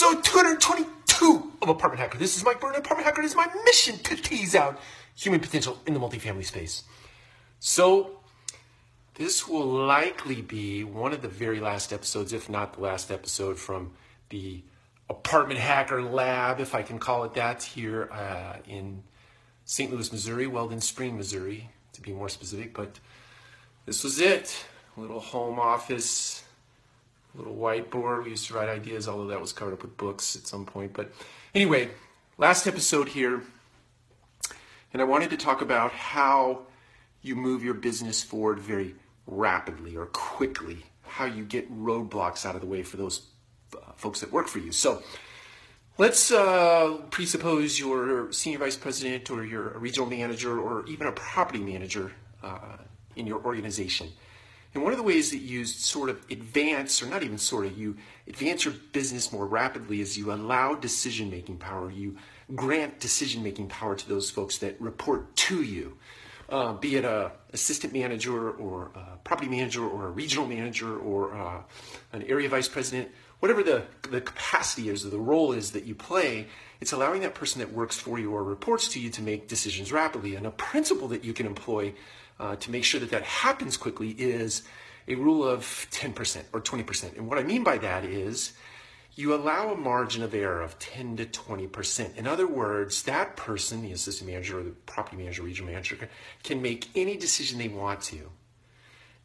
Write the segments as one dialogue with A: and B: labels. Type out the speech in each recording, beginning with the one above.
A: episode 222 of Apartment Hacker. This is Mike Byrne, Apartment Hacker. Is my mission to tease out human potential in the multifamily space. So, this will likely be one of the very last episodes, if not the last episode, from the Apartment Hacker Lab, if I can call it that, here uh, in St. Louis, Missouri, Weldon Spring, Missouri, to be more specific. But this was it. A little home office, little whiteboard. We used to write ideas, although that was covered up with books at some point. But anyway, last episode here. And I wanted to talk about how you move your business forward very rapidly or quickly, how you get roadblocks out of the way for those uh, folks that work for you. So let's uh, presuppose you're senior vice president or you're a regional manager or even a property manager uh, in your organization. And one of the ways that you sort of advance, or not even sort of, you advance your business more rapidly is you allow decision making power. You grant decision making power to those folks that report to you, uh, be it a assistant manager or a property manager or a regional manager or uh, an area vice president, whatever the, the capacity is or the role is that you play. It's allowing that person that works for you or reports to you to make decisions rapidly. And a principle that you can employ uh, to make sure that that happens quickly is a rule of 10% or 20%. And what I mean by that is you allow a margin of error of 10 to 20%. In other words, that person, the assistant manager or the property manager, regional manager, can make any decision they want to.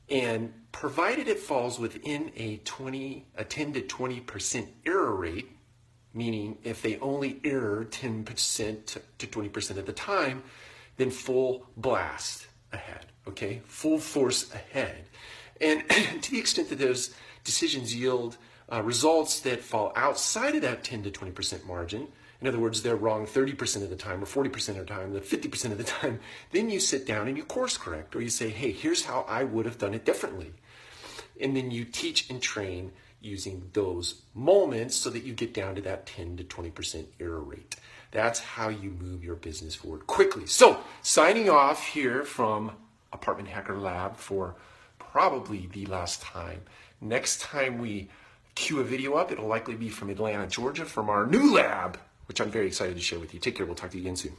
A: And provided it falls within a 20, a 10 to 20% error rate, meaning if they only err 10% to 20% of the time, then full blast ahead, okay? Full force ahead. And to the extent that those decisions yield uh, results that fall outside of that 10 to 20% margin, in other words, they're wrong 30% of the time or 40% of the time, the 50% of the time, then you sit down and you course correct or you say, hey, here's how I would have done it differently. And then you teach and train using those moments so that you get down to that 10 to 20% error rate. That's how you move your business forward quickly. So, signing off here from Apartment Hacker Lab for probably the last time. Next time we cue a video up, it'll likely be from Atlanta, Georgia, from our new lab, which I'm very excited to share with you. Take care. We'll talk to you again soon.